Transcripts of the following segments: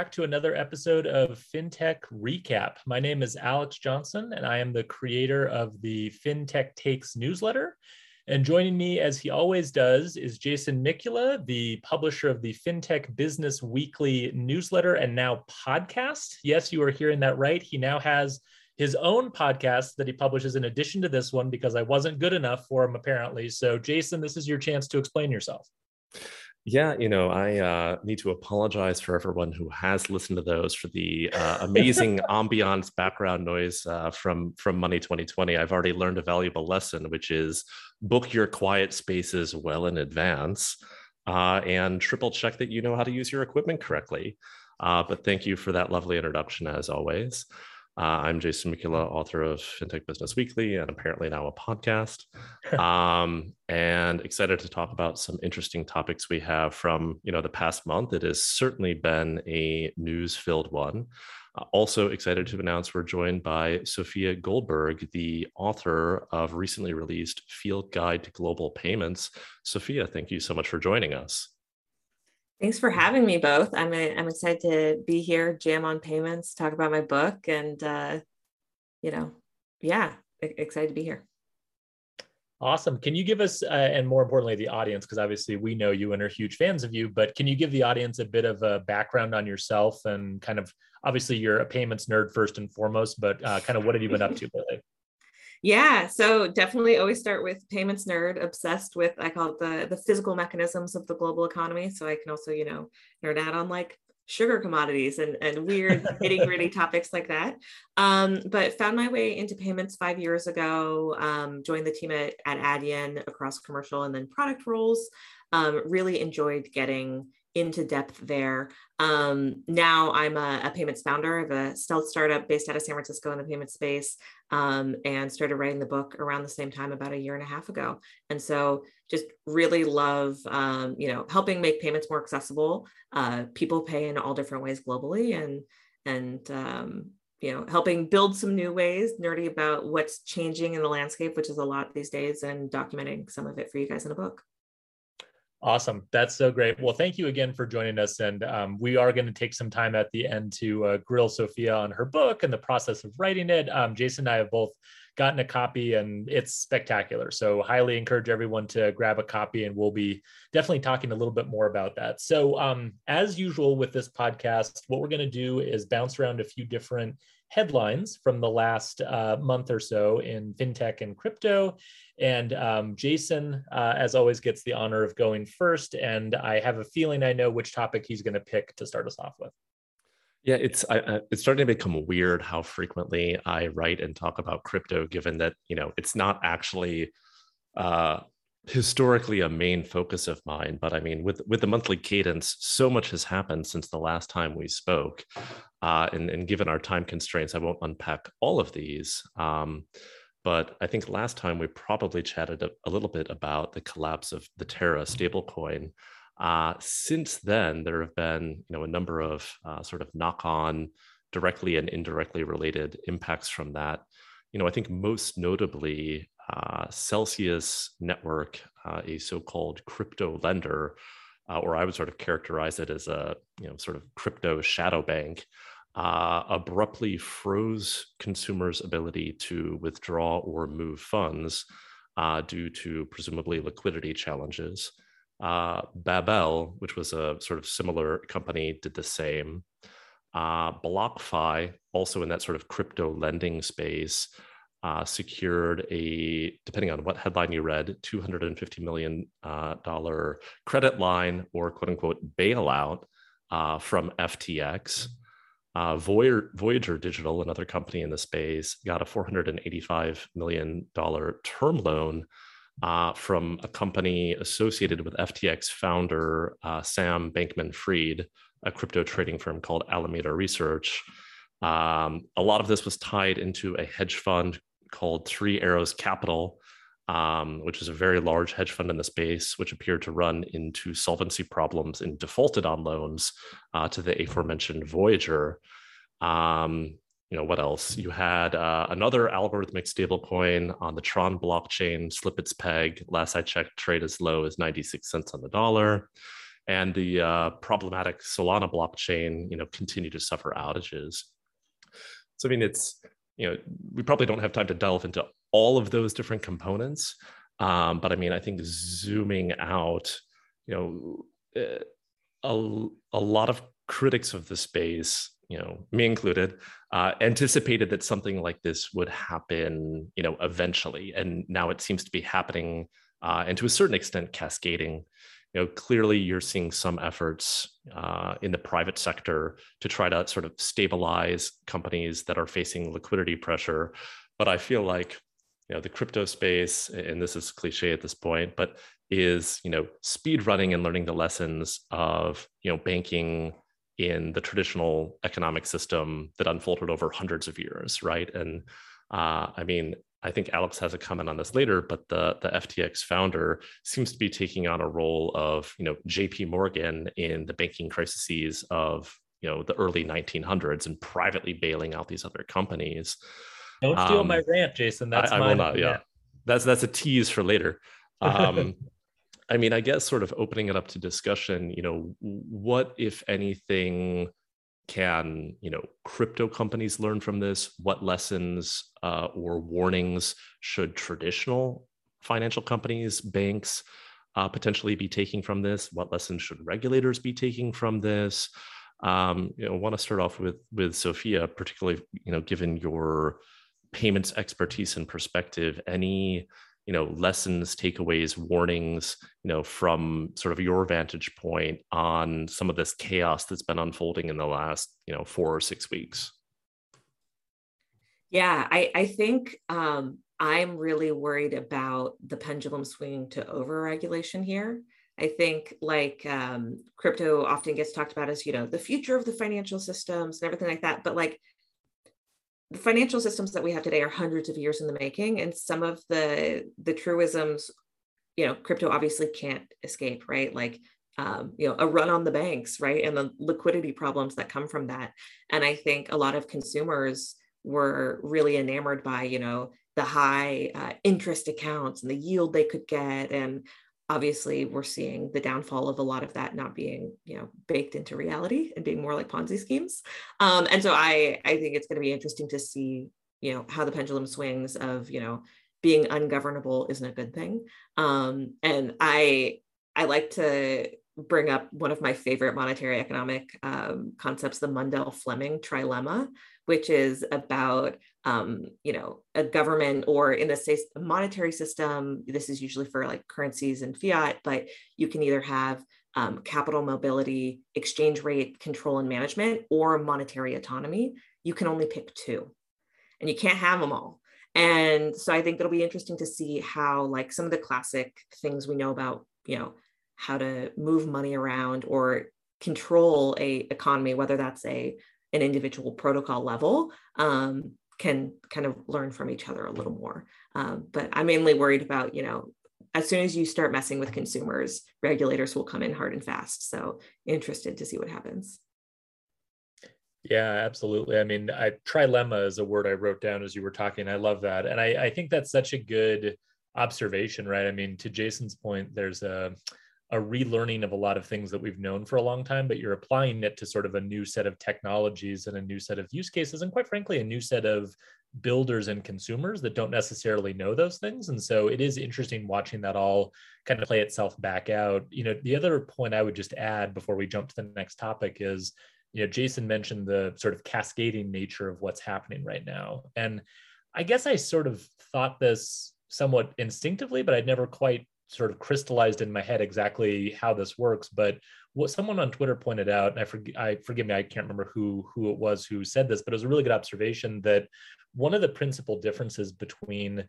back to another episode of FinTech Recap. My name is Alex Johnson, and I am the creator of the FinTech Takes newsletter. And joining me, as he always does, is Jason Mikula, the publisher of the FinTech Business Weekly newsletter and now podcast. Yes, you are hearing that right. He now has his own podcast that he publishes in addition to this one because I wasn't good enough for him, apparently. So, Jason, this is your chance to explain yourself. Yeah, you know, I uh, need to apologize for everyone who has listened to those for the uh, amazing ambiance background noise uh, from from Money 2020. I've already learned a valuable lesson, which is book your quiet spaces well in advance uh, and triple check that you know how to use your equipment correctly. Uh, but thank you for that lovely introduction, as always. Uh, I'm Jason Mikula, author of FinTech Business Weekly and apparently now a podcast. um, and excited to talk about some interesting topics we have from you know the past month. It has certainly been a news-filled one. Uh, also excited to announce we're joined by Sophia Goldberg, the author of recently released Field Guide to Global Payments. Sophia, thank you so much for joining us. Thanks for having me both. I'm a, I'm excited to be here, jam on payments, talk about my book, and uh, you know, yeah, excited to be here. Awesome. Can you give us, uh, and more importantly, the audience, because obviously we know you and are huge fans of you, but can you give the audience a bit of a background on yourself and kind of, obviously, you're a payments nerd first and foremost, but uh, kind of what have you been up to lately? Yeah, so definitely always start with payments nerd, obsessed with I call it the the physical mechanisms of the global economy. So I can also, you know, nerd out on like sugar commodities and, and weird nitty gritty topics like that. Um, but found my way into payments five years ago, um, joined the team at, at Adyen across commercial and then product roles. Um, really enjoyed getting into depth there. Um, now I'm a, a, payments founder of a stealth startup based out of San Francisco in the payment space um, and started writing the book around the same time about a year and a half ago. And so just really love, um, you know, helping make payments more accessible. Uh, people pay in all different ways globally and, and, um, you know, helping build some new ways, nerdy about what's changing in the landscape, which is a lot these days, and documenting some of it for you guys in a book. Awesome. That's so great. Well, thank you again for joining us. And um, we are going to take some time at the end to uh, grill Sophia on her book and the process of writing it. Um, Jason and I have both gotten a copy and it's spectacular. So, highly encourage everyone to grab a copy and we'll be definitely talking a little bit more about that. So, um, as usual with this podcast, what we're going to do is bounce around a few different headlines from the last uh, month or so in fintech and crypto. And um, Jason, uh, as always, gets the honor of going first. And I have a feeling I know which topic he's going to pick to start us off with. Yeah, it's I, it's starting to become weird how frequently I write and talk about crypto, given that you know it's not actually uh, historically a main focus of mine but i mean with with the monthly cadence so much has happened since the last time we spoke uh, and, and given our time constraints i won't unpack all of these um, but i think last time we probably chatted a, a, little bit about the collapse of the terra stablecoin. Uh, since then there have been you know a number of uh, sort of knock-on directly and indirectly related impacts from that. You know i think most notably uh, Celsius Network, uh, a so-called crypto lender, uh, or I would sort of characterize it as a you know sort of crypto shadow bank, uh, abruptly froze consumers' ability to withdraw or move funds uh, due to presumably liquidity challenges. Babel, which was a sort of similar company, did the same. BlockFi, also in that sort of crypto lending space, uh, secured a, depending on what headline you read, $250 million uh, credit line or quote unquote bailout uh, from FTX. Uh, Voyager, Digital, another company in the space, got a $485 million term loan uh, from a company associated with FTX founder uh, Sam Bankman Fried, a crypto trading firm called Alameda Research. Um, a lot of this was tied into a hedge fund called Three Arrows Capital, um, which is a very large hedge fund in the space, which appeared to run into solvency problems and defaulted on loans uh, to the aforementioned Voyager. Um, you know what else? You had uh, another algorithmic stablecoin on the Tron blockchain slip its peg. Last I checked, trade as low as 96 cents on the dollar. and the uh, problematic Solana blockchain, you know, continue to suffer outages. So I mean, it's you know, we probably don't have time to delve into all of those different components, um, but I mean, I think zooming out, you know, eh, a, a lot of critics of the space you know, me included, uh, anticipated that something like this would happen, you know, eventually. And now it seems to be happening, uh, and to a certain extent, cascading. You know, clearly you're seeing some efforts uh, in the private sector to try to sort of stabilize companies that are facing liquidity pressure. But I feel like, you know, the crypto space, and this is cliche at this point, but is you know speed running and learning the lessons of you know banking in the traditional economic system that unfolded over hundreds of years, right? And uh, I mean, I think Alex has a comment on this later, but the the FTX founder seems to be taking on a role of you know J.P. Morgan in the banking crises of you know the early 1900s and privately bailing out these other companies. Don't steal um, my rant, Jason. That's I, I will not. Yeah, that's that's a tease for later. Um, I mean, I guess sort of opening it up to discussion, you know, what, if anything, can you know crypto companies learn from this? What lessons uh, or warnings should traditional financial companies banks uh, potentially be taking from this? What lessons should regulators be taking from this? Um, you know want to start off with with sophia particularly you know given your payments expertise and perspective any you know lessons takeaways warnings you know from sort of your vantage point on some of this chaos that's been unfolding in the last you know four or six weeks? Yeah i i think um i'm really worried about the pendulum swinging to overregulation here. I think like um, crypto often gets talked about as you know the future of the financial systems and everything like that, but like the financial systems that we have today are hundreds of years in the making and some of the the truisms you know crypto obviously can't escape right? Like um, you know a run on the banks right? And the liquidity problems that come from that. And i think a lot of consumers were really enamored by you know the high uh, interest accounts and the yield they could get and obviously we're seeing the downfall of a lot of that not being you know baked into reality and being more like ponzi schemes. Um, and so i i think it's going to be interesting to see you know how the pendulum swings of you know being ungovernable isn't a good thing. Um, and i i like to bring up one of my favorite monetary economic um, concepts the mundell fleming trilemma which is about um, you know a government or in a monetary system this is usually for like currencies and fiat but you can either have um, capital mobility exchange rate control and management or monetary autonomy. You can only pick two and you can't have them all. And so i think it'll be interesting to see how like some of the classic things we know about you know how to move money around or control a economy whether that's a an individual protocol level um, can kind of learn from each other a little more. Um, but I'm mainly worried about, you know, as soon as you start messing with consumers, regulators will come in hard and fast. So interested to see what happens. Yeah, absolutely. I mean, I, trilemma is a word I wrote down as you were talking. I love that. And I, I think that's such a good observation, right? I mean, to Jason's point, there's a, a relearning of a lot of things that we've known for a long time, but you're applying it to sort of a new set of technologies and a new set of use cases, and quite frankly, a new set of builders and consumers that don't necessarily know those things. And so it is interesting watching that all kind of play itself back out. You know, the other point I would just add before we jump to the next topic is, you know, Jason mentioned the sort of cascading nature of what's happening right now. And I guess I sort of thought this somewhat instinctively, but I'd never quite sort of crystallized in my head exactly how this works. But what someone on Twitter pointed out, and I forget, I forgive me, I can't remember who who it was who said this, but it was a really good observation that one of the principal differences between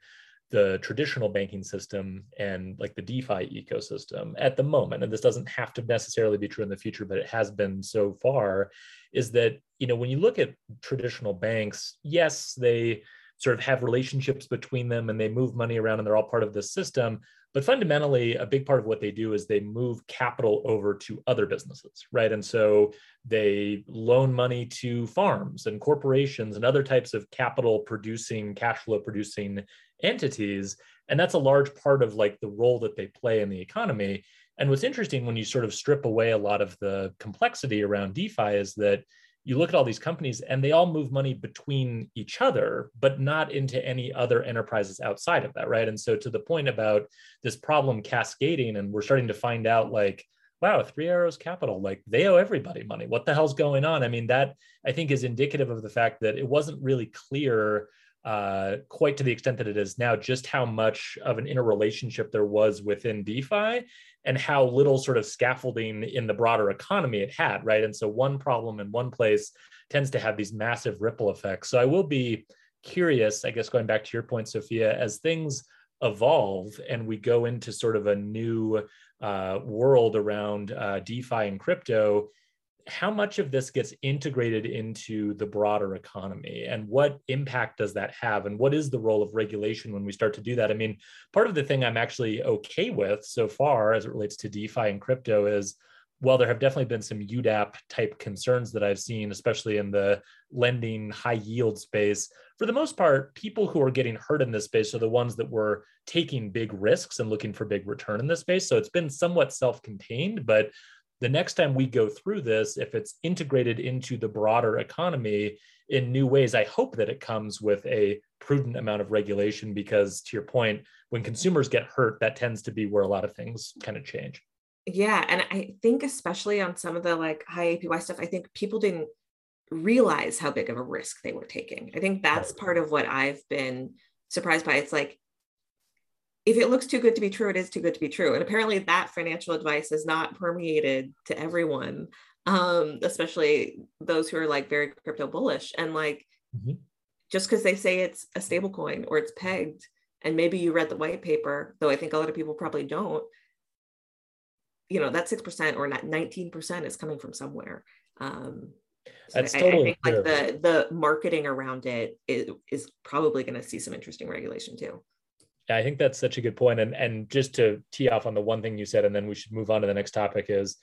the traditional banking system and like the DeFi ecosystem at the moment, and this doesn't have to necessarily be true in the future, but it has been so far, is that you know when you look at traditional banks, yes, they sort of have relationships between them and they move money around and they're all part of the system but fundamentally, a big part of what they do is they move capital over to other businesses, right? And so they loan money to farms and corporations and other types of capital producing, cash flow producing entities. And that's a large part of like the role that they play in the economy. And what's interesting when you sort of strip away a lot of the complexity around DeFi is that you look at all these companies and they all move money between each other, but not into any other enterprises outside of that, right? And so to the point about this problem cascading, and we're starting to find out like, wow, Three Arrows Capital, like they owe everybody money. What the hell's going on? I mean, that I think is indicative of the fact that it wasn't really clear uh, quite to the extent that it is now, just how much of an interrelationship there was within DeFi and how little sort of scaffolding in the broader economy it had, right? And so one problem in one place tends to have these massive ripple effects. So I will be curious, I guess, going back to your point, Sophia, as things evolve and we go into sort of a new uh, world around uh, DeFi and crypto, how much of this gets integrated into the broader economy and what impact does that have and what is the role of regulation when we start to do that i mean part of the thing i'm actually okay with so far as it relates to defi and crypto is while there have definitely been some UDAP type concerns that I've seen, especially in the lending high yield space, for the most part, people who are getting hurt in this space are the ones that were taking big risks and looking for big return in this space. So it's been somewhat self contained, but the next time we go through this, if it's integrated into the broader economy in new ways, I hope that it comes with a prudent amount of regulation because, to your point, when consumers get hurt, that tends to be where a lot of things kind of change. Yeah. And I think, especially on some of the like high APY stuff, I think people didn't realize how big of a risk they were taking. I think that's part of what I've been surprised by. It's like, if it looks too good to be true, it is too good to be true. And apparently, that financial advice is not permeated to everyone, um, especially those who are like very crypto bullish. And like, mm-hmm. just because they say it's a stable coin or it's pegged, and maybe you read the white paper, though I think a lot of people probably don't, you know, that 6% or not 19% is coming from somewhere. Um, so That's I, totally I think like the the marketing around it is, is probably going to see some interesting regulation too. Yeah, I think that's such a good point. And and just to tee off on the one thing you said, and then we should move on to the next topic is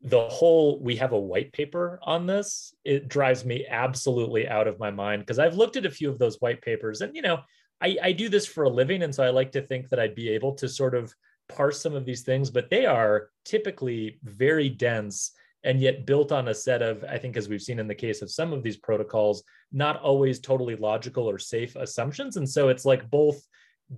the whole we have a white paper on this. It drives me absolutely out of my mind because I've looked at a few of those white papers, and you know, I, I do this for a living, and so I like to think that I'd be able to sort of parse some of these things, but they are typically very dense and yet built on a set of, I think, as we've seen in the case of some of these protocols, not always totally logical or safe assumptions. And so it's like both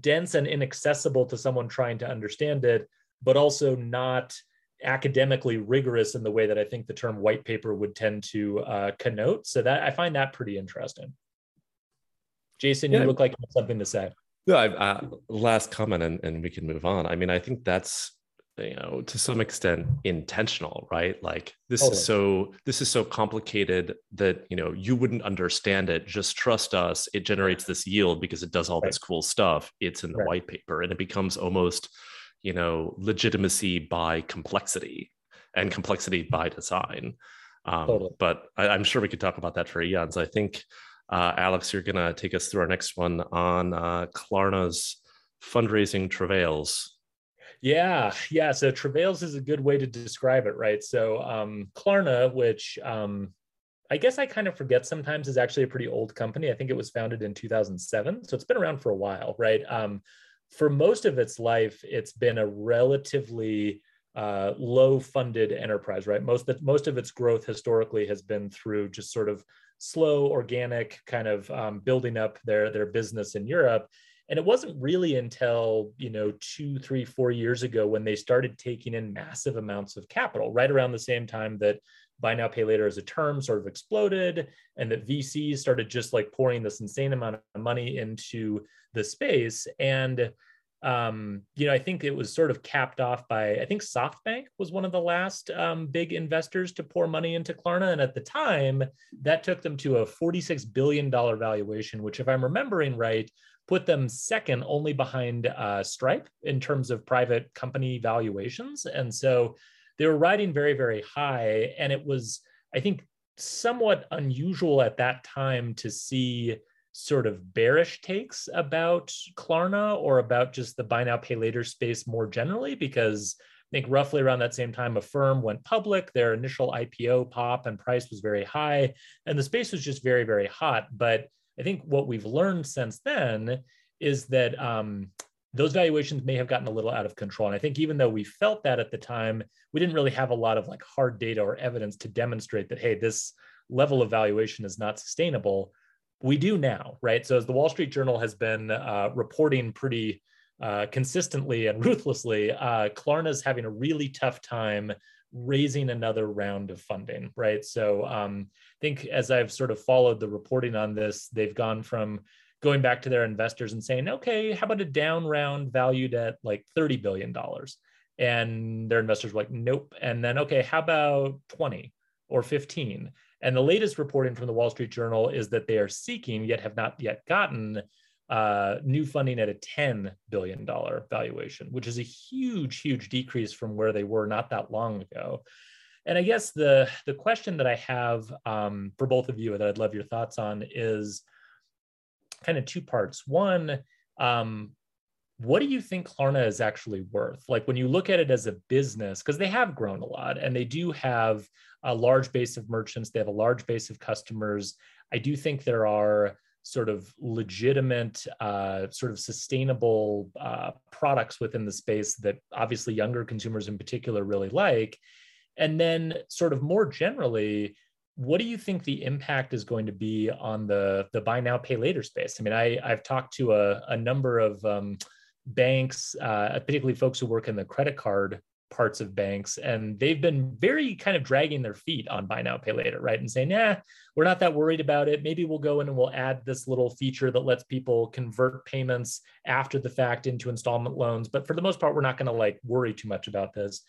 dense and inaccessible to someone trying to understand it, but also not academically rigorous in the way that I think the term white paper would tend to uh, connote. So that I find that pretty interesting. Jason, yeah. you look like you have something to say. Yeah, I, uh, last comment, and, and we can move on. I mean, I think that's you know to some extent intentional right like this totally. is so this is so complicated that you know you wouldn't understand it just trust us it generates this yield because it does all right. this cool stuff it's in the right. white paper and it becomes almost you know legitimacy by complexity and complexity by design um, totally. but I, am sure we could talk about that for eons i think uh, alex you're going to take us through our next one on uh, klarna's fundraising travails yeah, yeah. So travails is a good way to describe it, right? So um, Klarna, which um, I guess I kind of forget sometimes is actually a pretty old company. I think it was founded in 2007, so it's been around for a while, right? Um, for most of its life, it's been a relatively uh, low-funded enterprise, right? Most most of its growth historically has been through just sort of slow, organic kind of um, building up their their business in Europe and it wasn't really until, you know, two, three, four years ago when they started taking in massive amounts of capital, right around the same time that buy now, pay later as a term sort of exploded and that VCs started just like pouring this insane amount of money into the space. And um, you know, I think it was sort of capped off by, I think SoftBank was one of the last um, big investors to pour money into Klarna. And at the time, that took them to a $46 billion valuation, which, if I'm remembering right, put them second only behind uh, Stripe in terms of private company valuations. And so they were riding very, very high. And it was, I think, somewhat unusual at that time to see sort of bearish takes about Klarna or about just the buy now, pay later space more generally, because I think roughly around that same time, a firm went public. Their initial IPO pop and price was very high, and the space was just very, very hot. But I think what we've learned since then is that um, those valuations may have gotten a little out of control. And I think even though we felt that at the time, we didn't really have a lot of like hard data or evidence to demonstrate that, hey, this level of valuation is not sustainable. We do now, right? So as the Wall Street Journal has been uh, reporting pretty uh, consistently and ruthlessly, uh, Klarna is having a really tough time raising another round of funding, right? So um, I think as I've sort of followed the reporting on this, they've gone from going back to their investors and saying, okay, how about a down round valued at like $30 billion? And their investors were like, nope. And then, okay, how about 20 or 15? And the latest reporting from the Wall Street Journal is that they are seeking, yet have not yet gotten, uh, new funding at a $10 billion valuation, which is a huge, huge decrease from where they were not that long ago. And I guess the, the question that I have um, for both of you that I'd love your thoughts on is kind of two parts. One, um, what do you think Klarna is actually worth? Like when you look at it as a business, because they have grown a lot and they do have a large base of merchants, they have a large base of customers. I do think there are sort of legitimate, uh, sort of sustainable uh, products within the space that obviously younger consumers in particular really like. And then, sort of more generally, what do you think the impact is going to be on the the buy now pay later space? I mean, I I've talked to a, a number of um, banks, uh, particularly folks who work in the credit card parts of banks and they've been very kind of dragging their feet on buy now pay later right? And saying yeah we're not that worried about it. Maybe we'll go in and we'll add this little feature that lets people convert payments after the fact into installment loans. But for the most part we're not going to like worry too much about this.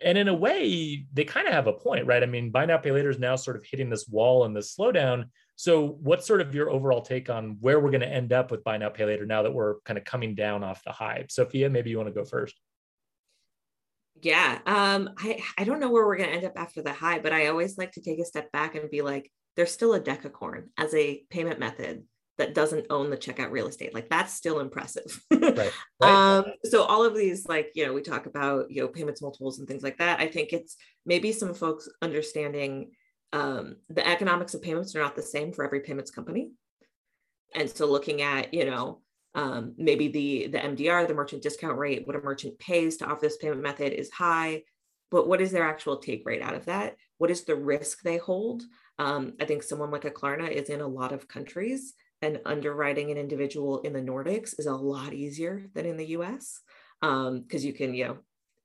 And in a way they kind of have a point right? I mean buy now pay later is now sort of hitting this wall and this slowdown. So what's sort of your overall take on where we're going to end up with buy now pay later now that we're kind of coming down off the hype sophia maybe you want to go first yeah. Um, I, I don't know where we're going to end up after the high, but I always like to take a step back and be like, there's still a decacorn as a payment method that doesn't own the checkout real estate. Like that's still impressive. right, right. Um, so all of these, like, you know, we talk about, you know, payments multiples and things like that. I think it's maybe some folks understanding um, the economics of payments are not the same for every payments company. And so looking at, you know, um, maybe the the MDR, the merchant discount rate, what a merchant pays to offer this payment method is high, but what is their actual take rate out of that? What is the risk they hold? Um, I think someone like a Klarna is in a lot of countries, and underwriting an individual in the Nordics is a lot easier than in the U.S. because um, you can, you know,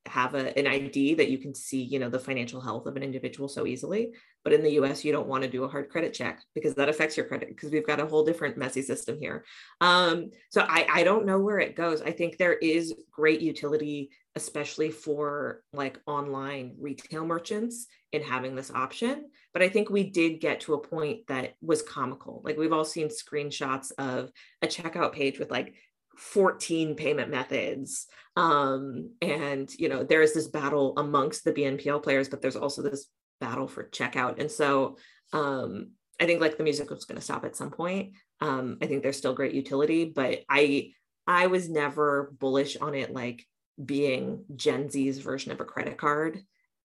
have a, an ID that you can see, you know, the financial health of an individual so easily. But in the US, you don't want to do a hard credit check because that affects your credit because we've got a whole different messy system here. Um, so I, I don't know where it goes. I think there is great utility, especially for like online retail merchants in having this option. But I think we did get to a point that was comical. Like we've all seen screenshots of a checkout page with like 14 payment methods um, and you know there is this battle amongst the bnpl players but there's also this battle for checkout and so um, i think like the music was going to stop at some point um, i think there's still great utility but i i was never bullish on it like being gen z's version of a credit card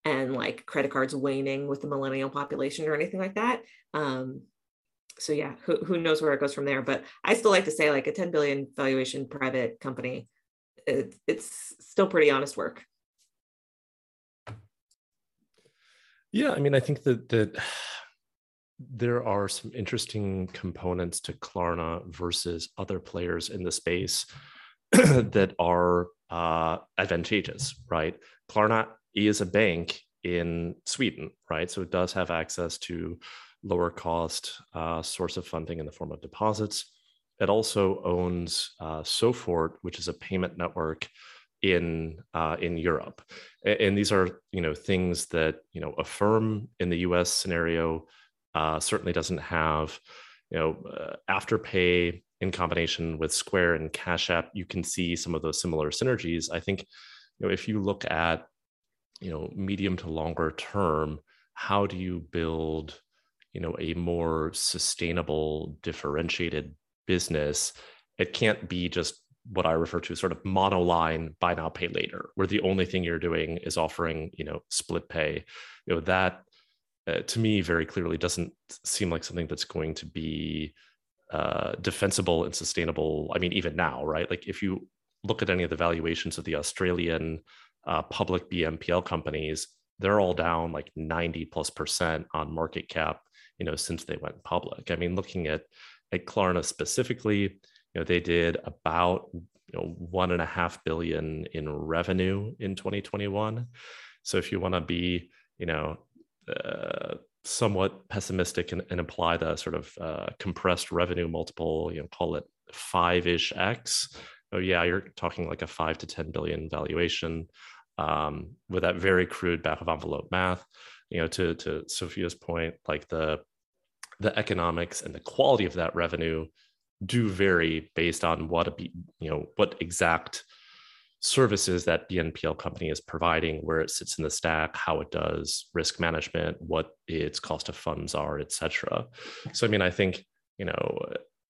and like credit cards waning with the millennial population or anything like that um, so yeah, who, who knows where it goes from there? But I still like to say like a 10 billion valuation private company, it, it's still pretty honest work. Yeah, I mean, I think that that there are some interesting components to Klarna versus other players in the space that are uh, advantageous, right? Klarna is a bank in Sweden, right? So it does have access to lower cost uh, source of funding in the form of deposits. It also owns uh, Sofort, which is a payment network in uh, in Europe, and, these are you know things that you know Affirm in the U.S. scenario uh, certainly doesn't have. You know, uh, Afterpay in combination with Square and Cash App, you can see some of those similar synergies. I think you know if you look at you know medium to longer term, how do you build you know a more sustainable differentiated business it can't be just what i refer to as sort of monoline buy now pay later where the only thing you're doing is offering you know split pay you know that uh, to me very clearly doesn't seem like something that's going to be uh, defensible and sustainable i mean even now right like if you look at any of the valuations of the Australian uh, public BNPL companies, they're all down like 90 plus percent on market cap, you know, since they went public. I mean, looking at at Klarna specifically, you know, they did about you know one and a half billion in revenue in 2021. So if you want to be, you know, uh, somewhat pessimistic and, and, apply the sort of uh, compressed revenue multiple, you know, call it five-ish x. Oh yeah, you're talking like a five to 10 billion valuation um, with that very crude back of envelope math. You know, to to Sophia's point, like the the economics and the quality of that revenue do vary based on what a you know what exact services that BNPL company is providing, where it sits in the stack, how it does risk management, what its cost of funds are, et cetera. So, I mean, I think, you know,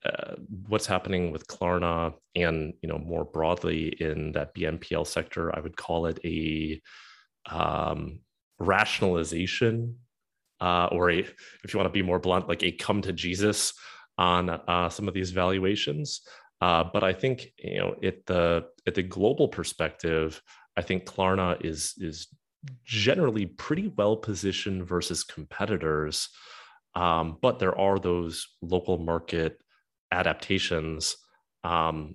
uh, what's happening with Klarna and, you know, more broadly in that BNPL sector, I would call it a um, rationalization uh, or a, if you want to be more blunt, like a come to Jesus on uh, some of these valuations. Uh, but I think you know at the at the global perspective, I think Klarna is is generally pretty well positioned versus competitors. Um, but there are those local market adaptations, um,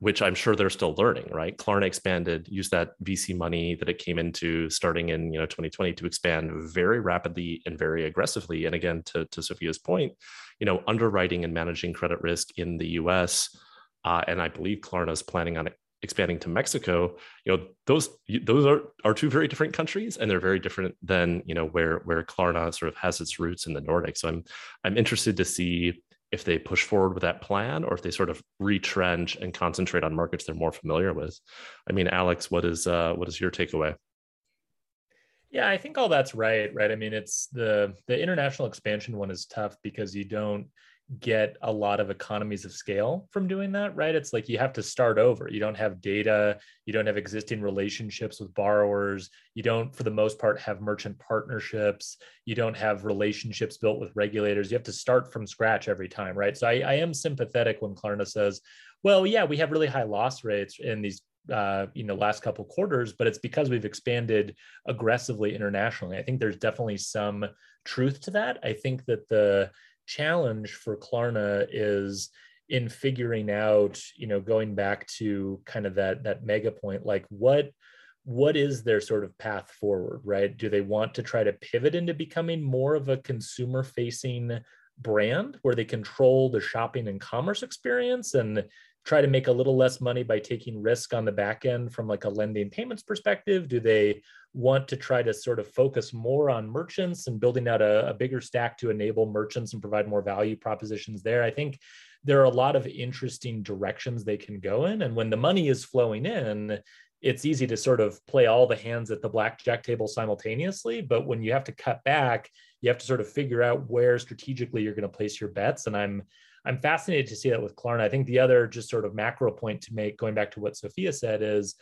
which I'm sure they're still learning. Right, Klarna expanded, used that VC money that it came into starting in you know 2020 to expand very rapidly and very aggressively. And again, to to Sophia's point, you know, underwriting and managing credit risk in the U.S uh, and I believe Klarna is planning on expanding to Mexico. You know, those those are are two very different countries, and they're very different than you know where where Klarna sort of has its roots in the Nordic. So I'm I'm interested to see if they push forward with that plan or if they sort of retrench and concentrate on markets they're more familiar with. I mean, Alex, what is uh, what is your takeaway? Yeah, I think all that's right. Right. I mean, it's the the international expansion one is tough because you don't get a lot of economies of scale from doing that, right? It's like you have to start over. You don't have data, you don't have existing relationships with borrowers, you don't, for the most part, have merchant partnerships, you don't have relationships built with regulators. You have to start from scratch every time, right? So I, I am sympathetic when Klarna says, well, yeah, we have really high loss rates in these uh, you know last couple quarters but it's because we've expanded aggressively internationally i think there's definitely some truth to that i think that the challenge for Klarna is in figuring out, you know, going back to kind of that that mega point, like what what is their sort of path forward, right? Do they want to try to pivot into becoming more of a consumer facing brand where they control the shopping and commerce experience and try to make a little less money by taking risk on the back end from like a lending payments perspective? Do they want to try to sort of focus more on merchants and building out a, a, bigger stack to enable merchants and provide more value propositions there. I think there are a lot of interesting directions they can go in. And when the money is flowing in, it's easy to sort of play all the hands at the blackjack table simultaneously. But when you have to cut back, you have to sort of figure out where strategically you're going to place your bets. And I'm I'm fascinated to see that with Klarna. I think the other just sort of macro point to make, going back to what Sophia said, is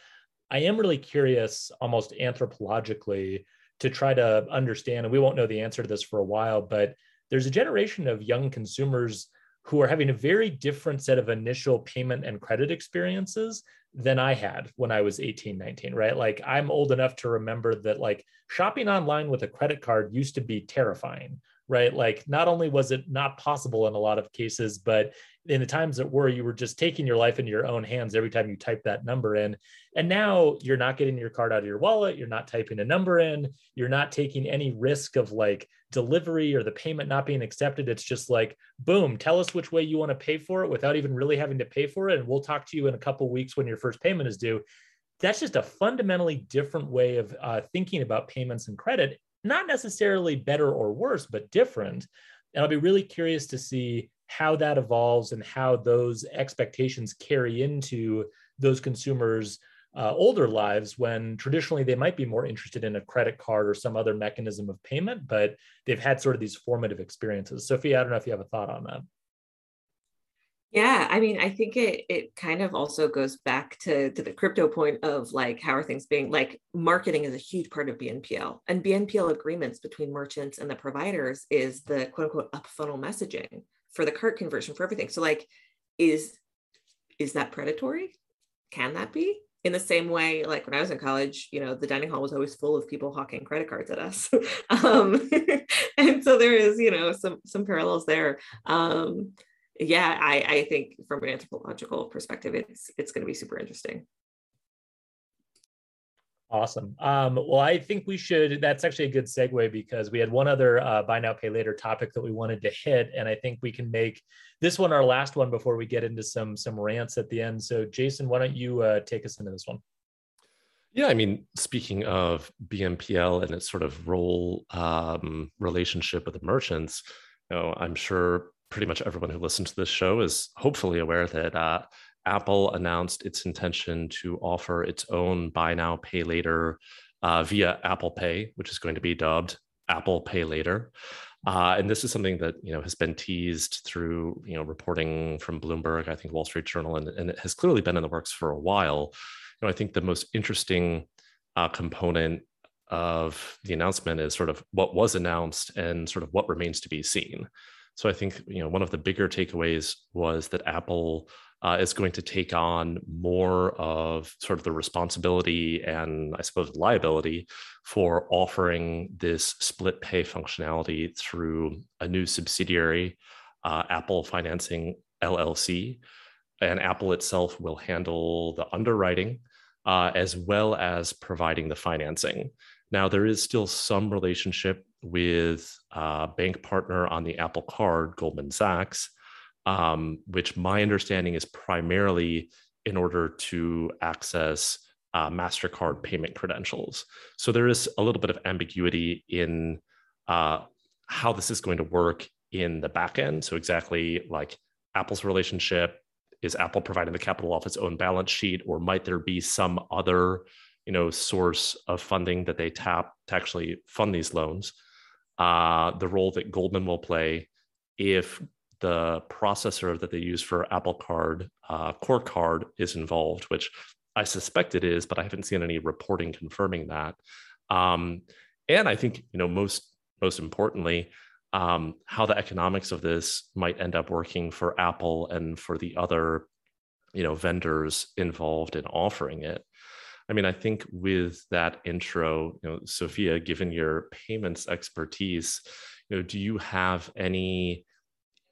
I am really curious, almost anthropologically, to try to understand, and we won't know the answer to this for a while, but there's a generation of young consumers who are having a very different set of initial payment and credit experiences than I had when I was 18, 19, right? Like I'm old enough to remember that like shopping online with a credit card used to be terrifying, right? Like not only was it not possible in a lot of cases, but in the times that were, you were just taking your life into your own hands every time you type that number in. And now you're not getting your card out of your wallet. You're not typing a number in. You're not taking any risk of like delivery or the payment not being accepted. It's just like, boom, tell us which way you want to pay for it without even really having to pay for it. And we'll talk to you in a couple weeks when your first payment is due. That's just a fundamentally different way of uh, thinking about payments and credit. Not necessarily better or worse, but different. And I'll be really curious to see how that evolves and how those expectations carry into those consumers uh, older lives when traditionally they might be more interested in a credit card or some other mechanism of payment but they've had sort of these formative experiences sophia i don't know if you have a thought on that yeah, I mean, I think it it kind of also goes back to to the crypto point of like how are things being like marketing is a huge part of BNPL and BNPL agreements between merchants and the providers is the quote unquote up funnel messaging for the cart conversion for everything. So like is is that predatory? can that be? In the same way, like when I was in college, you know, the dining hall was always full of people hawking credit cards at us. um, and so there is, you know, some some parallels there. Um, yeah, I, I think from an anthropological perspective, it's it's going to be super interesting. Awesome. Um, well, I think we should. That's actually a good segue because we had one other uh, buy now, pay later topic that we wanted to hit, and I think we can make this one our last one before we get into some some rants at the end. So, Jason, why don't you uh, take us into this one? Yeah, I mean, speaking of BNPL and its sort of role um, relationship with the merchants, you know, I'm sure pretty much everyone who listens to this show is hopefully aware that uh, Apple announced its intention to offer its own buy now, pay later uh, via Apple Pay, which is going to be dubbed Apple Pay Later. Uh, and this is something that you know has been teased through you know reporting from Bloomberg, I think Wall Street Journal, and, and it has clearly been in the works for a while. You know, I think the most interesting uh, component of the announcement is sort of what was announced and sort of what remains to be seen. So I think you know one of the bigger takeaways was that Apple uh, is going to take on more of sort of the responsibility and I suppose liability for offering this split pay functionality through a new subsidiary, uh, Apple Financing LLC. And Apple itself will handle the underwriting uh, as well as providing the financing. Now, there is still some relationship with a uh, bank partner on the Apple Card, Goldman Sachs, um, which my understanding is primarily in order to access uh, MasterCard payment credentials. So there is a little bit of ambiguity in uh, how this is going to work in the back end. So, exactly like Apple's relationship is Apple providing the capital off its own balance sheet, or might there be some other you know source of funding that they tap to actually fund these loans? Uh, the role that Goldman will play if the processor that they use for Apple Card, uh, Core Card, is involved, which I suspect it is, but I haven't seen any reporting confirming that. Um, and I think you know most most importantly, um, how the economics of this might end up working for Apple and for the other you know vendors involved in offering it. I mean, I think with that intro, you know, Sophia, given your payments expertise, you know, do you have any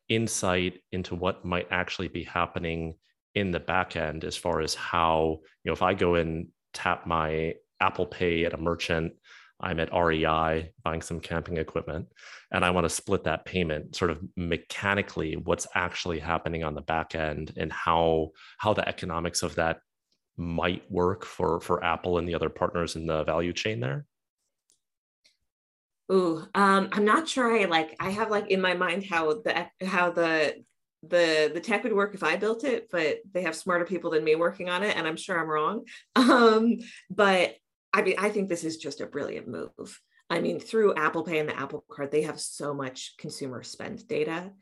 insight into what might actually be happening in the back end as far as how you know if i go and tap my apple pay at a merchant i'm at rei buying some camping equipment and i want to split that payment sort of mechanically what's actually happening on the back end and how how the economics of that might work for for apple and the other partners in the value chain there Ooh, um, I'm not sure. I like. I have like in my mind how the how the the the tech would work if I built it, but they have smarter people than me working on it, and I'm sure I'm wrong. Um, but I mean, I think this is just a brilliant move. I mean, through Apple Pay and the Apple Card, they have so much consumer spend data,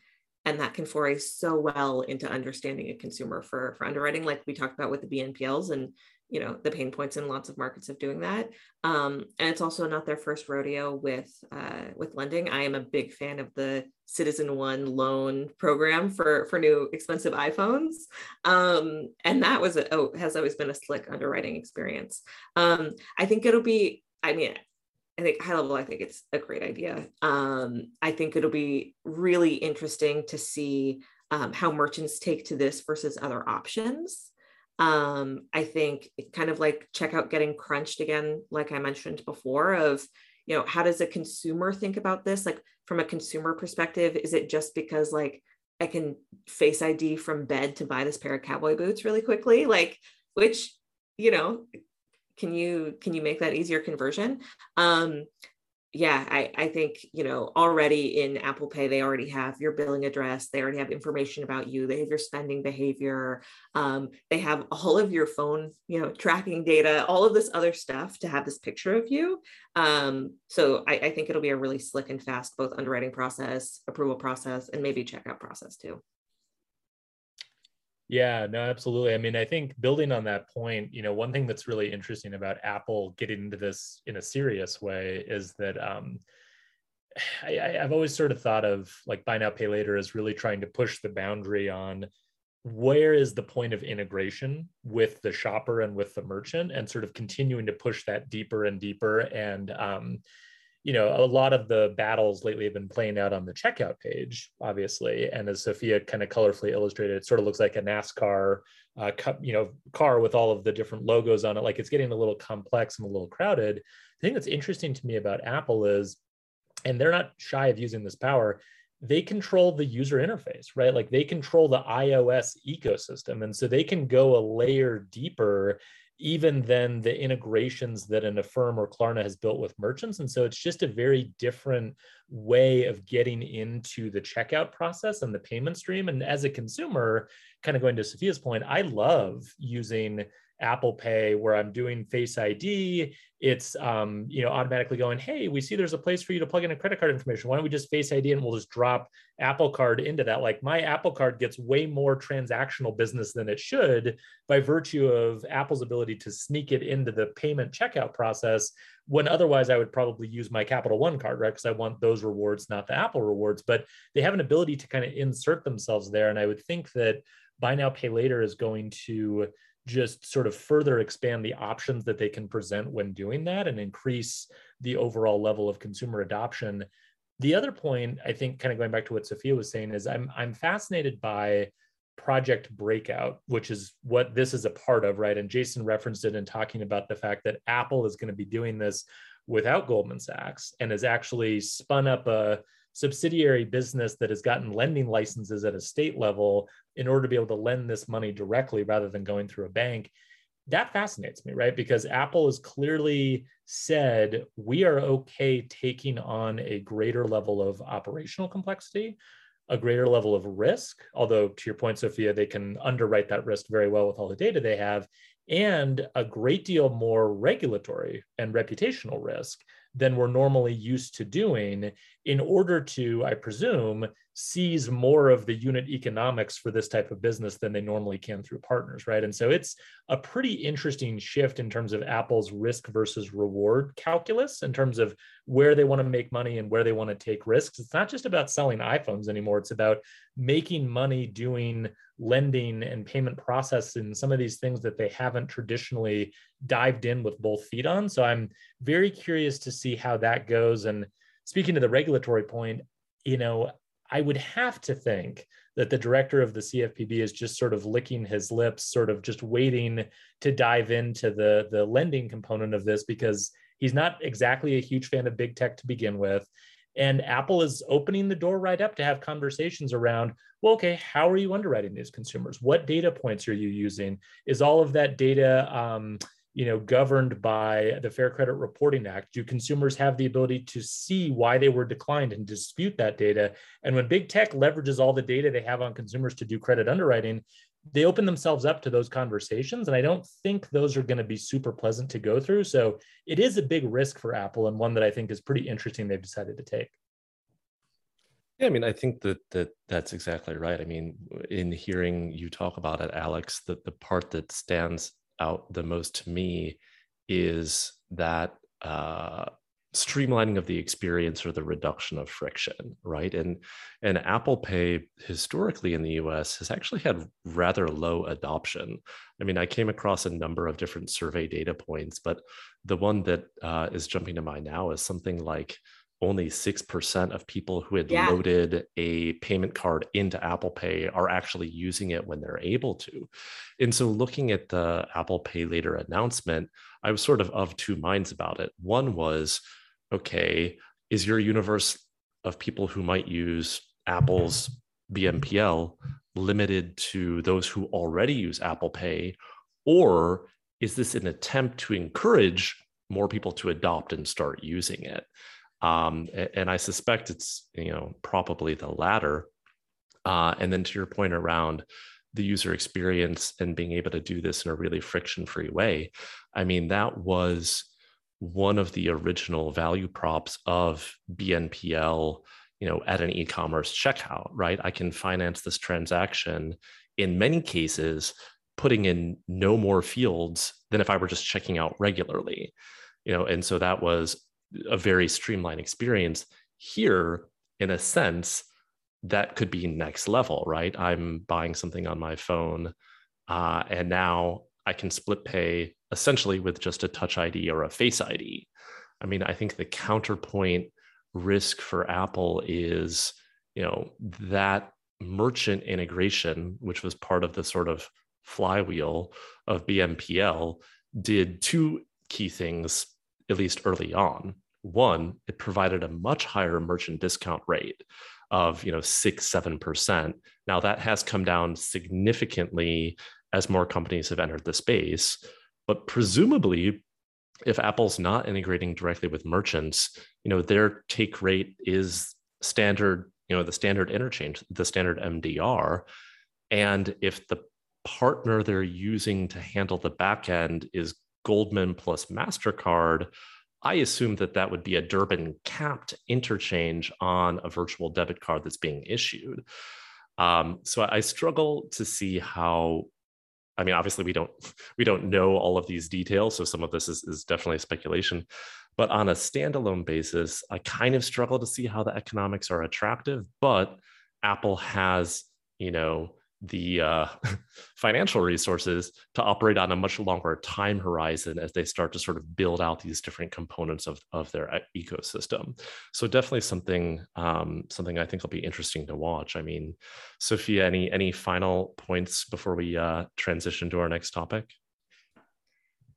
and that can foray so well into understanding a consumer for for underwriting, like we talked about with the BNPLs and you know the pain points in lots of markets of doing that. Um, and it's also not their first rodeo with uh, with lending. I am a big fan of the Citizens One loan program for for new expensive iphones. Um, and that was a, oh, has always been a slick underwriting experience. Um, i think it'll be i mean I think high level, I think it's a great idea. Um, I think it'll be really interesting to see um, how merchants take to this versus other options. Um i think kind of like checkout getting crunched again like i mentioned before of you know how does a consumer think about this? Like from a consumer perspective is it just because like i can face id from bed to buy this pair of cowboy boots really quickly? Like which you know can you can you make that easier conversion um yeah, I, I think, you know, already in Apple Pay, they already have your billing address. They already have information about you. They have your spending behavior. Um, they have all of your phone, you know, tracking data, all of this other stuff to have this picture of you. Um, so I, I think it'll be a really slick and fast, both underwriting process, approval process, and maybe checkout process too. Yeah, no, absolutely. I mean, I think building on that point, you know, one thing that's really interesting about Apple getting into this in a serious way is that um, I, I've always sort of thought of like buy now, pay later as really trying to push the boundary on where is the point of integration with the shopper and with the merchant and sort of continuing to push that deeper and deeper and um, you know a lot of the battles lately have been playing out on the checkout page obviously and as sophia kind of colorfully illustrated it sort of looks like a nascar uh, you know car with all of the different logos on it like it's getting a little complex and a little crowded the thing that's interesting to me about apple is and they're not shy of using this power they control the user interface, right? Like they control the iOS ecosystem. And so they can go a layer deeper even than the integrations that an Affirm or Klarna has built with merchants. And so it's just a very different way of getting into the checkout process and the payment stream. And as a consumer, kind of going to Sophia's point, I love using Apple Pay where I'm doing Face ID. It's um, you know automatically going, hey, we see there's a place for you to plug in a credit card information. Why don't we just Face ID and we'll just drop Apple Card into that? Like my Apple Card gets way more transactional business than it should by virtue of Apple's ability to sneak it into the payment checkout process. When otherwise I would probably use my Capital One card, right? Because I want those rewards, not the Apple rewards. But they have an ability to kind of insert themselves there, and I would think that buy now pay later is going to just sort of further expand the options that they can present when doing that and increase the overall level of consumer adoption. The other point, I think, kind of going back to what Sophia was saying, is I'm I'm fascinated by Project Breakout, which is what this is a part of, right? And Jason referenced it in talking about the fact that Apple is going to be doing this without Goldman Sachs and has actually spun up a subsidiary business that has gotten lending licenses at a state level in order to be able to lend this money directly rather than going through a bank that fascinates me right? Because apple has clearly said we are okay taking on a greater level of operational complexity a greater level of risk although to your point sophia they can underwrite that risk very well with all the data they have and a great deal more regulatory and reputational risk than we're normally used to doing in order to, I presume, seize more of the unit economics for this type of business than they normally can through partners, right? And so it's a pretty interesting shift in terms of Apple's risk versus reward calculus in terms of where they want to make money and where they want to take risks. It's not just about selling iPhones anymore, it's about making money doing lending and payment processing, some of these things that they haven't traditionally dived in with both feet on. So I'm very curious to see how that goes. And speaking to the regulatory point, you know, I would have to think that the director of the CFPB is just sort of licking his lips, sort of just waiting to dive into the, the lending component of this because he's not exactly a huge fan of big tech to begin with. And Apple is opening the door right up to have conversations around, well, okay, how are you underwriting these consumers? What data points are you using? Is all of that data, um, you know, governed by the Fair Credit Reporting Act? Do consumers have the ability to see why they were declined and dispute that data? And when big tech leverages all the data they have on consumers to do credit underwriting, they open themselves up to those conversations and i don't think those are going to be super pleasant to go through so it is a big risk for apple and one that i think is pretty interesting they've decided to take yeah i mean i think that that that's exactly right i mean in hearing you talk about it alex the, the part that stands out the most to me is that uh, streamlining of the experience or the reduction of friction right? And and apple pay historically in the us has actually had rather low adoption. I mean i came across a number of different survey data points but the one that uh, is jumping to mind now is something like only 6% of people who had yeah. loaded a payment card into Apple Pay are actually using it when they're able to. And so, looking at the Apple Pay later announcement, I was sort of of two minds about it. One was, okay, is your universe of people who might use Apple's BNPL limited to those who already use Apple Pay? Or is this an attempt to encourage more people to adopt and start using it? Um, and I suspect it's you know probably the latter. Uh, and then to your point around the user experience and being able to do this in a really friction-free way, I mean that was one of the original value props of BNPL, you know, at an e-commerce checkout, right? I can finance this transaction in many cases, putting in no more fields than if I were just checking out regularly, you know, and so that was a very streamlined experience. Here, in a sense, that could be next level, right? I'm buying something on my phone, uh, and now I can split pay essentially with just a touch ID or a face ID. I mean, I think the counterpoint risk for Apple is, you know, that merchant integration, which was part of the sort of flywheel of BNPL did two key things, at least early on. One, it provided a much higher merchant discount rate of you know six seven percent. Now that has come down significantly as more companies have entered the space, but presumably if Apple's not integrating directly with merchants, you know, their take rate is standard, you know, the standard interchange, the standard MDR. And if the partner they're using to handle the backend is Goldman plus MasterCard, I assume that that would be a Durbin capped interchange on a virtual debit card that's being issued. Um, so I struggle to see how I mean, obviously we don't we don't know all of these details, so some of this is, is definitely speculation. But on a standalone basis, I kind of struggle to see how the economics are attractive. But Apple has, you know, the uh, financial resources to operate on a much longer time horizon as they start to sort of build out these different components of, of their ecosystem. So definitely something um, something I think will be interesting to watch. I mean, Sophia, any any final points before we uh, transition to our next topic?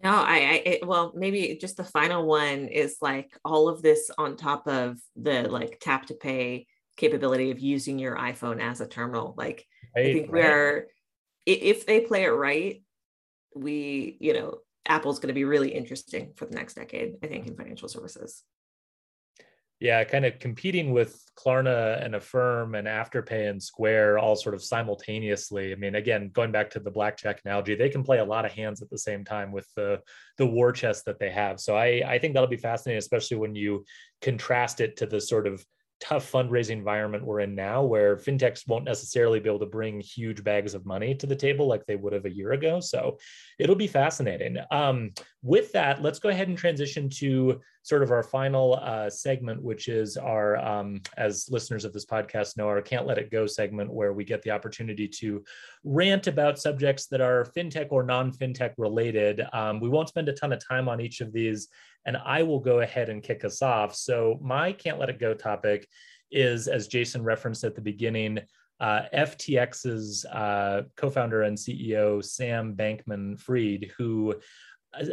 No, I, I it, well, maybe just the final one is like all of this on top of the like tap to pay capability of using your iPhone as a terminal. Like right, I think right. we're if they play it right, we, you know, Apple's going to be really interesting for the next decade, I think, in financial services. Yeah, kind of competing with Klarna and Affirm and Afterpay and Square all sort of simultaneously. I mean, again, going back to the blackjack analogy, they can play a lot of hands at the same time with the the war chest that they have. So I I think that'll be fascinating, especially when you contrast it to the sort of tough fundraising environment we're in now where fintechs won't necessarily be able to bring huge bags of money to the table like they would have a year ago. So it'll be fascinating. Um, with that let's go ahead and transition to sort of our final uh, segment which is our um, as listeners of this podcast know our can't let it go segment where we get the opportunity to rant about subjects that are fintech or non-fintech related um, we won't spend a ton of time on each of these and I will go ahead and kick us off. So, my can't let it go topic is, as Jason referenced at the beginning, uh, FTX's uh, co founder and CEO, Sam Bankman Fried, who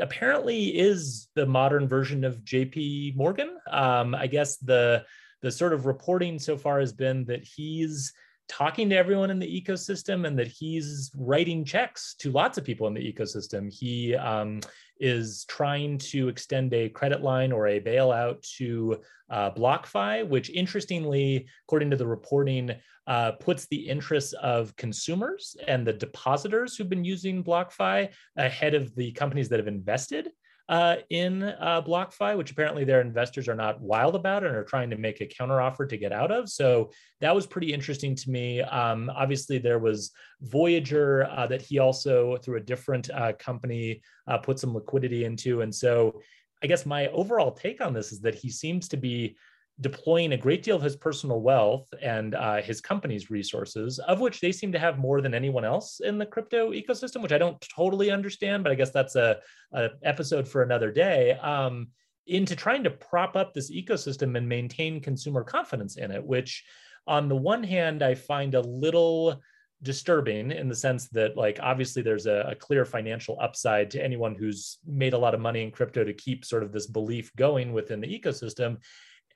apparently is the modern version of JP Morgan. Um, I guess the the sort of reporting so far has been that he's talking to everyone in the ecosystem and that he's writing checks to lots of people in the ecosystem. He um, is trying to extend a credit line or a bailout to uh, BlockFi, which interestingly, according to the reporting, uh, puts the interests of consumers and the depositors who've been using BlockFi ahead of the companies that have invested uh, in uh, BlockFi, which apparently their investors are not wild about and are trying to make a counteroffer to get out of. So that was pretty interesting to me. Um, obviously, there was Voyager uh, that he also, through a different uh, company, uh, put some liquidity into. And so I guess my overall take on this is that he seems to be deploying a great deal of his personal wealth and uh, his company's resources, of which they seem to have more than anyone else in the crypto ecosystem, which I don't totally understand, but I guess that's a, a episode for another day. Um, into trying to prop up this ecosystem and maintain consumer confidence in it, which on the one hand I find a little disturbing in the sense that like obviously there's a, a, clear financial upside to anyone who's made a lot of money in crypto to keep sort of this belief going within the ecosystem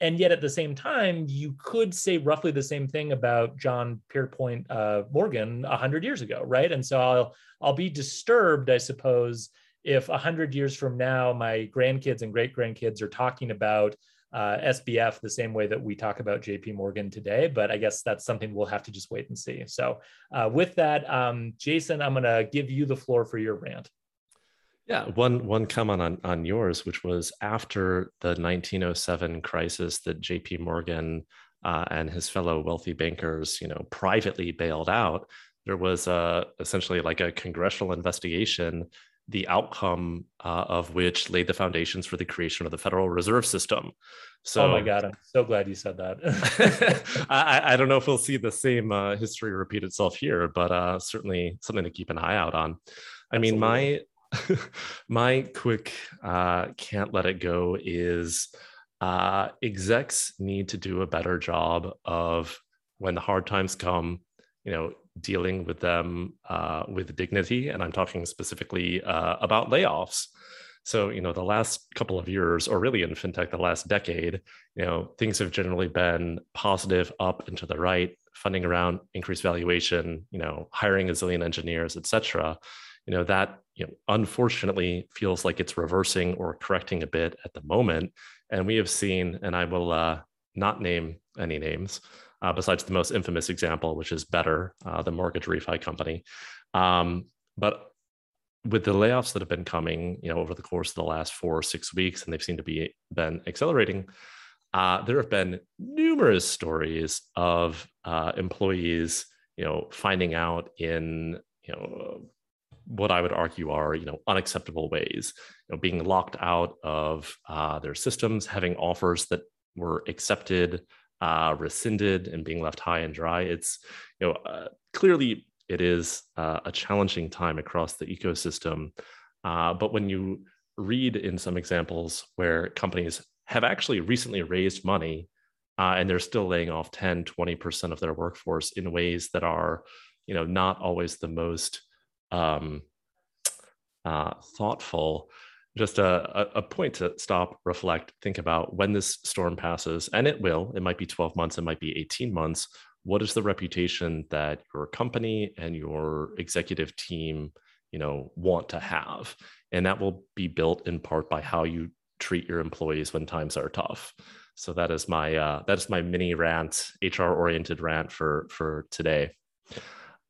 and yet at the same time you could say roughly the same thing about john pierpont uh, morgan 100 years ago right and so i'll i'll be disturbed i suppose if 100 years from now my grandkids and great grandkids are talking about uh, SBF the same way that we talk about JP Morgan today, but I guess that's something we'll have to just wait and see. So, uh, with that, um, Jason, I'm going to give you the floor for your rant. Yeah, one one comment on on yours, which was after the 1907 crisis that J.P. Morgan uh, and his fellow wealthy bankers, you know, privately bailed out. There was a essentially like a congressional investigation the outcome uh, of which laid the foundations for the creation of the Federal Reserve System. So, oh my God, I'm so glad you said that. I, I, don't know if we'll see the same uh, history repeat itself here, but uh, certainly something to keep an eye out on. I Absolutely. mean, my my quick uh, can't let it go is uh, execs need to do a better job of when the hard times come, you know, dealing with them uh, with dignity. And I'm talking specifically uh, about layoffs. So, you know, the last couple of years, or really in fintech, the last decade, you know, things have generally been positive up and to the right, funding around increased valuation, you know, hiring a zillion engineers, et cetera. You know, that, you know, unfortunately feels like it's reversing or correcting a bit at the moment. And we have seen, and I will uh, not name any names, uh, besides the most infamous example, which is Better, uh, the mortgage refi company. Um, but with the layoffs that have been coming, you know, over the course of the last four or six weeks, and they've seemed to be been accelerating, uh, there have been numerous stories of uh, employees, you know, finding out in, you know, what I would argue are, you know, unacceptable ways, you know, being locked out of uh, their systems, having offers that were accepted uh, rescinded and being left high and dry. It's you know uh, clearly it is uh, a challenging time across the ecosystem. Uh, but when you read in some examples where companies have actually recently raised money uh, and they're still laying off 10, 20% of their workforce in ways that are, you know, not always the most um, uh, thoughtful, just a, a point to stop, reflect, think about when this storm passes, and it will. It might be 12 months, it might be 18 months. What is the reputation that your company and your executive team, you know, want to have? And that will be built in part by how you treat your employees when times are tough. So that is my uh, that is my mini rant, HR oriented rant for for today.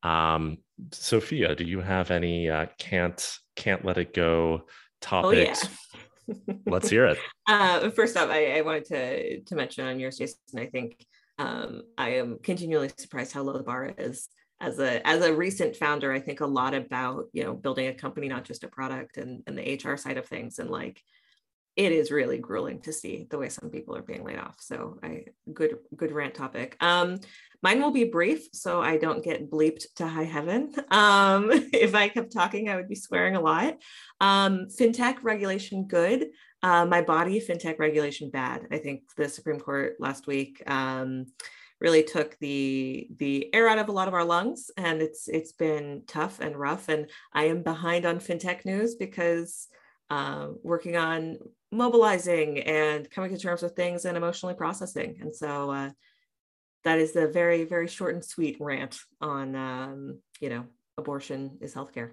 Um, Sophia, do you have any uh, can't can't let it go topics. Oh, yeah. Let's hear it. Uh, first off, I, I, wanted to to mention on yours, Jason. I think um, I am continually surprised how low the bar is. As a as a recent founder, I think a lot about you know building a company, not just a product, and and the HR side of things, and like it is really grueling to see the way some people are being laid off. So I good good rant topic. Um, mine will be brief, so I don't get bleeped to high heaven. Um, if I kept talking, I would be swearing a lot. Um, fintech regulation good. Uh, my body fintech regulation bad. I think the Supreme Court last week um, really took the the air out of a lot of our lungs, and it's it's been tough and rough. And I am behind on fintech news because uh, working on mobilizing and coming to terms with things and emotionally processing. And so uh, that is the very, very short and sweet rant on, um, you know, abortion is healthcare.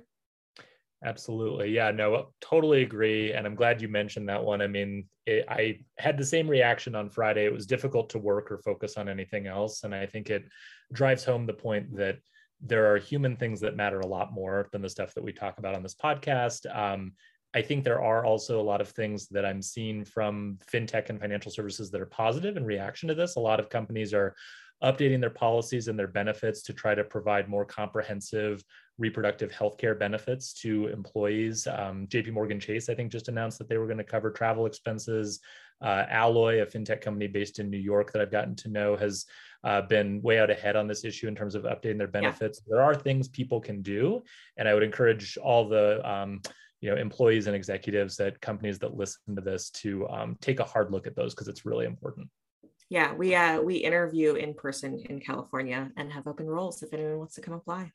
Absolutely. Yeah, no, totally agree. And I'm glad you mentioned that one. I mean, it, I had the same reaction on Friday. It was difficult to work or focus on anything else. And I think it drives home the point that there are human things that matter a lot more than the stuff that we talk about on this podcast. Um, I think there are also a lot of things that I'm seeing from fintech and financial services that are positive in reaction to this. A lot of companies are updating their policies and their benefits to try to provide more comprehensive reproductive healthcare benefits to employees. Um, JP Morgan Chase, I think, just announced that they were going to cover travel expenses. Uh, Alloy, a fintech company based in New York that I've gotten to know, has uh, been way out ahead on this issue in terms of updating their benefits. Yeah. There are things people can do, and I would encourage all the um, you know employees and executives at companies that listen to this to um, take a hard look at those because it's really important. Yeah we uh, we interview in person in california and have open roles if anyone wants to come apply.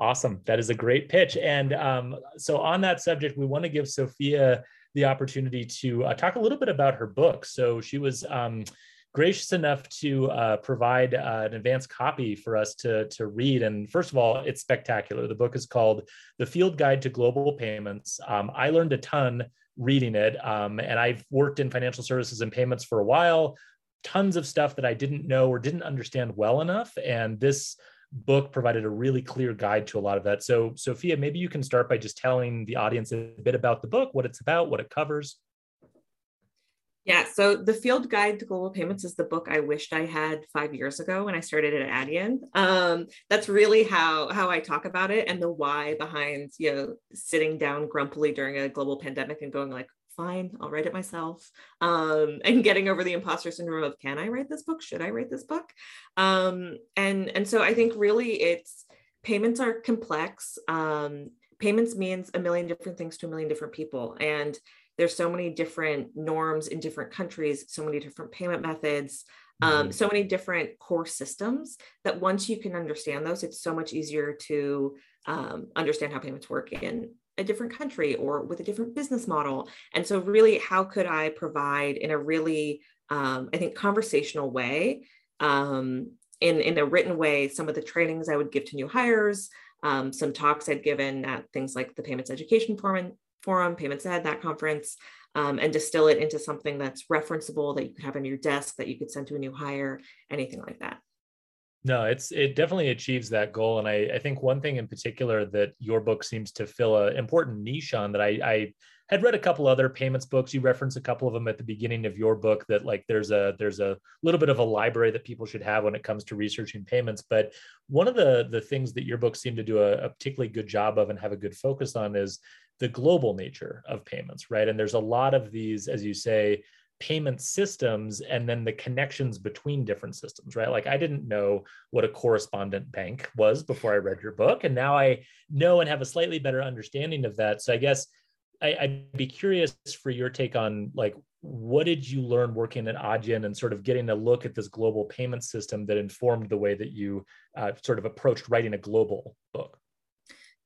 Awesome. That is a great pitch. And um, so on that subject we want to give sophia the opportunity to uh, talk a little bit about her book. So she was um, gracious enough to uh, provide uh, an advanced copy for us to, to read. And first of all, it's spectacular. The book is called The Field Guide to Global Payments. Um, I learned a ton reading it, um, and I've worked in financial services and payments for a while. Tons of stuff that I didn't know or didn't understand well enough. And this book provided a really clear guide to a lot of that. So, Sophia, maybe you can start by just telling the audience a bit about the book, what it's about, what it covers. Yeah, so the Field Guide to Global Payments is the book I wished I had five years ago when I started at Adyen. Um, that's really how how I talk about it and the why behind you know sitting down grumpily during a global pandemic and going like, fine, I'll write it myself, um, and getting over the imposter syndrome of can I write this book? Should I write this book? Um, and and so I think really it's payments are complex. Um, payments means a million different things to a million different people and there's so many different norms in different countries so many different payment methods um, mm-hmm. so many different core systems that once you can understand those it's so much easier to um, understand how payments work in a different country or with a different business model and so really how could i provide in a really um, i think conversational way um, in, in a written way some of the trainings i would give to new hires um, some talks I'd given at things like the Payments Education Forum, Forum Payments Ed, that conference, um, and distill it into something that's referenceable that you could have on your desk that you could send to a new hire, anything like that. No, it's it definitely achieves that goal, and I, I think one thing in particular that your book seems to fill an important niche on that I, I had read a couple other payments books. You reference a couple of them at the beginning of your book that like there's a there's a little bit of a library that people should have when it comes to researching payments. But one of the the things that your book seemed to do a, a particularly good job of and have a good focus on is the global nature of payments, right? And there's a lot of these, as you say, payment systems and then the connections between different systems, right? Like I didn't know what a correspondent bank was before I read your book. And now I know and have a slightly better understanding of that. So I guess I, would be curious for your take on like what did you learn working at Adyen and sort of getting a look at this global payment system that informed the way that you uh, sort of approached writing a global book?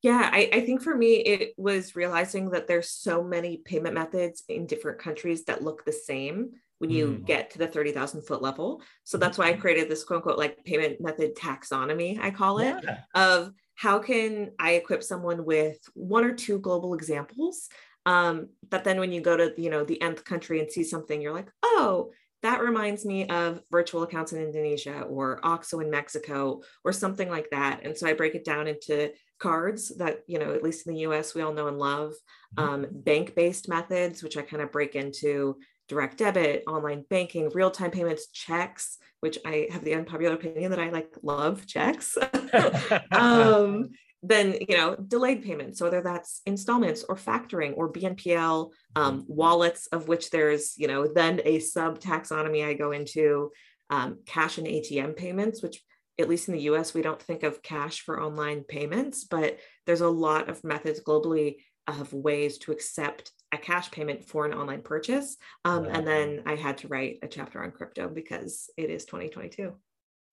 Yeah, I, I, think for me, it was realizing that there's so many payment methods in different countries that look the same when you mm. get to the 30,000 foot level. So that's why I created this quote unquote like payment method taxonomy, I call it, yeah. of how can I equip someone with one or two global examples um, that then when you go to you know the nth country and see something, you're like, oh, that reminds me of virtual accounts in Indonesia or OXXO in Mexico or something like that. And so I break it down into cards that, you know, at least in the US, we all know and love, mm-hmm. um, bank based methods, which I kind of break into direct debit, online banking, real time payments, checks, which I have the unpopular opinion that I like love checks. um, then you know delayed payments whether that's installments or factoring or bnpl um, wallets of which there's you know then a sub taxonomy i go into um, cash and atm payments which at least in the us we don't think of cash for online payments but there's a lot of methods globally of ways to accept a cash payment for an online purchase. Um, and then i had to write a chapter on crypto because it is 2022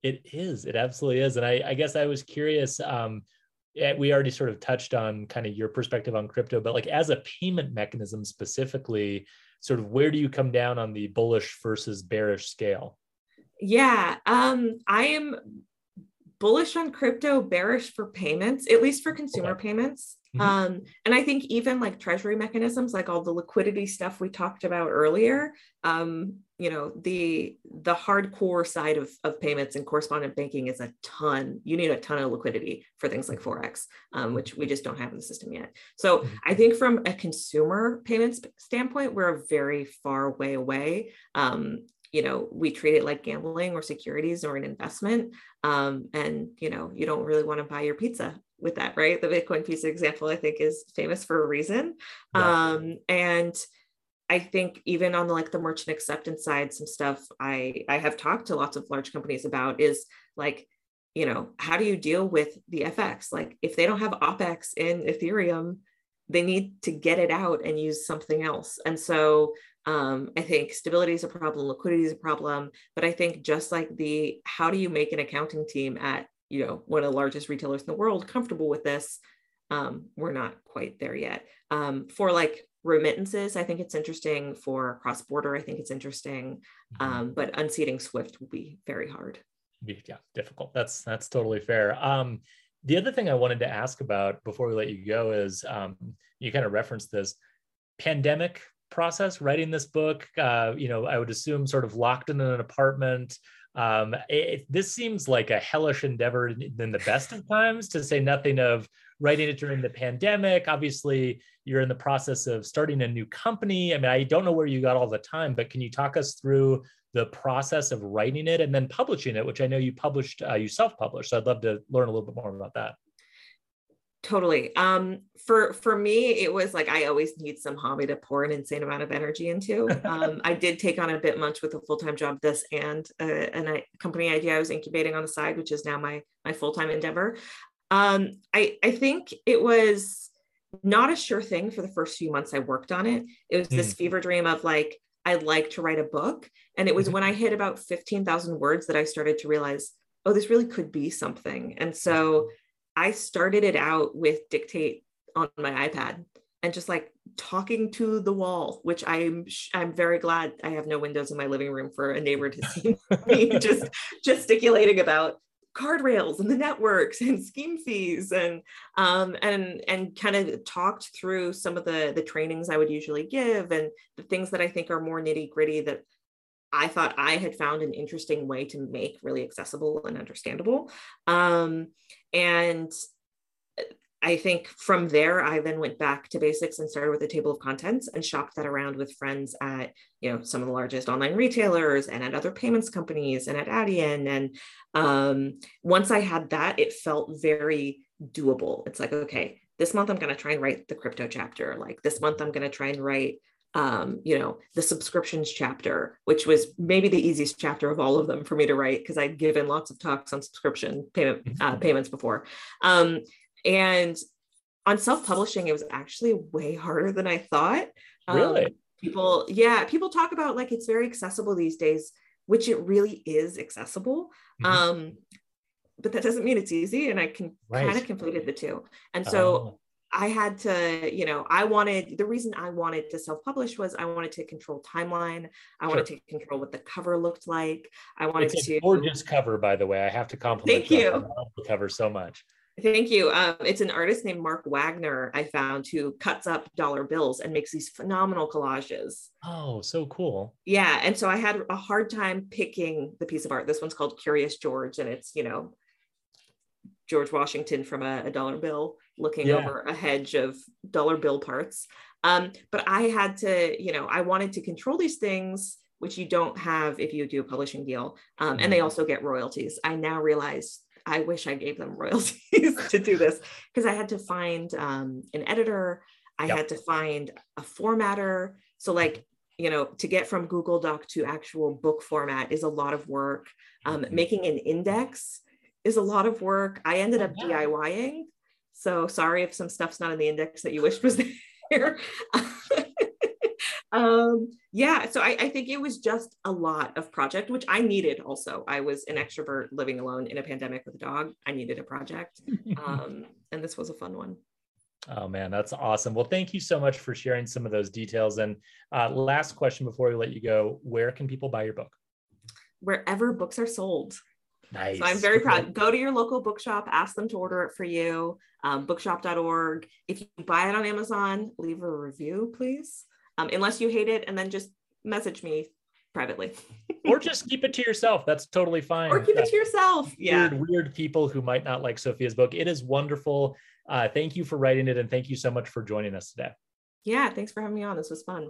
it is. It absolutely is. And i, I guess i was curious um, we already sort of touched on kind of your perspective on crypto, but like as a payment mechanism specifically, sort of where do you come down on the bullish versus bearish scale? Yeah, um, I am bullish on crypto, bearish for payments, at least for consumer okay. payments. Mm-hmm. Um, and I think even like treasury mechanisms, like all the liquidity stuff we talked about earlier, um, you know, the the hardcore side of, of payments and correspondent banking is a ton. You need a ton of liquidity for things like Forex, um, which we just don't have in the system yet. So mm-hmm. I think from a consumer payments standpoint, we're a very far way away. You know we treat it like gambling or securities or an investment um, and you know you don't really want to buy your pizza with that, right? The Bitcoin pizza example, I think, is famous for a reason. Yeah. Um, and I think even on the like the merchant acceptance side, some stuff I I have talked to lots of large companies about is like, you know, how do you deal with the FX? Like if they don't have OPEX in Ethereum, they need to get it out and use something else. And so um, I think stability is a problem, liquidity is a problem, but I think just like the how do you make an accounting team at you know one of the largest retailers in the world comfortable with this? Um, we're not quite there yet. Um, for like remittances i think it's interesting. For cross border i think it's interesting. Mm-hmm. um, but unseating swift will be very hard. Yeah difficult. That's that's totally fair. Um, the other thing i wanted to ask about before we let you go is um, you kind of referenced this pandemic process writing this book uh, you know i would assume sort of locked in an apartment um, it, this seems like a hellish endeavor in the best of times, to say nothing of writing it during the pandemic. Obviously, you're in the process of starting a new company. I mean, I don't know where you got all the time, but can you talk us through the process of writing it and then publishing it, which I know you published, uh, you self-published. So I'd love to learn a little bit more about that. Totally. Um, for for me, it was like I always need some hobby to pour an insane amount of energy into. Um, I did take on a bit much with a full time job, this and uh, and a company idea I was incubating on the side, which is now my my full time endeavor. Um, I I think it was not a sure thing for the first few months I worked on it. It was mm. this fever dream of like I'd like to write a book, and it was mm-hmm. when I hit about fifteen thousand words that I started to realize, oh, this really could be something. And so I started it out with dictate on my iPad and just like talking to the wall, which I'm I'm very glad I have no windows in my living room for a neighbor to see me just gesticulating about card rails and the networks and scheme fees and um, and and kind of talked through some of the the trainings I would usually give and the things that I think are more nitty gritty that I thought I had found an interesting way to make really accessible and understandable. Um, and I think from there, I then went back to basics and started with a table of contents and shopped that around with friends at, you know, some of the largest online retailers and at other payments companies and at Adyen. And um, once I had that, it felt very doable. It's like, okay, this month I'm going to try and write the crypto chapter. Like this month I'm going to try and write um, you know, the subscriptions chapter, which was maybe the easiest chapter of all of them for me to write because I'd given lots of talks on subscription payment uh, mm-hmm. payments before. Um, and on self-publishing, it was actually way harder than I thought. Um, really? People, yeah, people talk about like it's very accessible these days, which it really is accessible. Mm-hmm. Um, but that doesn't mean it's easy. And I can right. kind of conflated the two. And so oh. I had to, you know, I wanted the reason I wanted to self-publish was I wanted to control timeline. I sure. wanted to control what the cover looked like. I wanted it's to gorgeous cover, by the way. I have to compliment Thank you. I love the cover so much. Thank you. Um, it's an artist named Mark Wagner, I found, who cuts up dollar bills and makes these phenomenal collages. Oh, so cool. Yeah. And so I had a hard time picking the piece of art. This one's called Curious George, and it's, you know, George Washington from a, a dollar bill looking yeah. over a hedge of dollar bill parts. Um, but I had to, you know, I wanted to control these things, which you don't have if you do a publishing deal. Um, and they mm-hmm. also get royalties. I now realize I wish I gave them royalties to do this because I had to find um, an editor. I yep. had to find a formatter. So, like, you know, to get from Google Doc to actual book format is a lot of work. Um, mm-hmm. Making an index is a lot of work. I ended up yeah. DIYing. So sorry if some stuff's not in the index that you wished was there. um, yeah, so I, I, think it was just a lot of project, which I needed also. I was an extrovert living alone in a pandemic with a dog. I needed a project. Um, and this was a fun one. Oh man, that's awesome. Well, thank you so much for sharing some of those details. And uh, last question before we let you go, where can people buy your book? Wherever books are sold. Nice. So I'm very proud. Go to your local bookshop, ask them to order it for you. Um, bookshop.org. If you buy it on Amazon, leave a review, please. Um, unless you hate it, and then just message me privately. or just keep it to yourself. That's totally fine. Or keep it to yourself. Yeah. Weird, weird people who might not like Sophia's book. It is wonderful. Uh, thank you for writing it, and thank you so much for joining us today. Yeah, thanks for having me on. This was fun.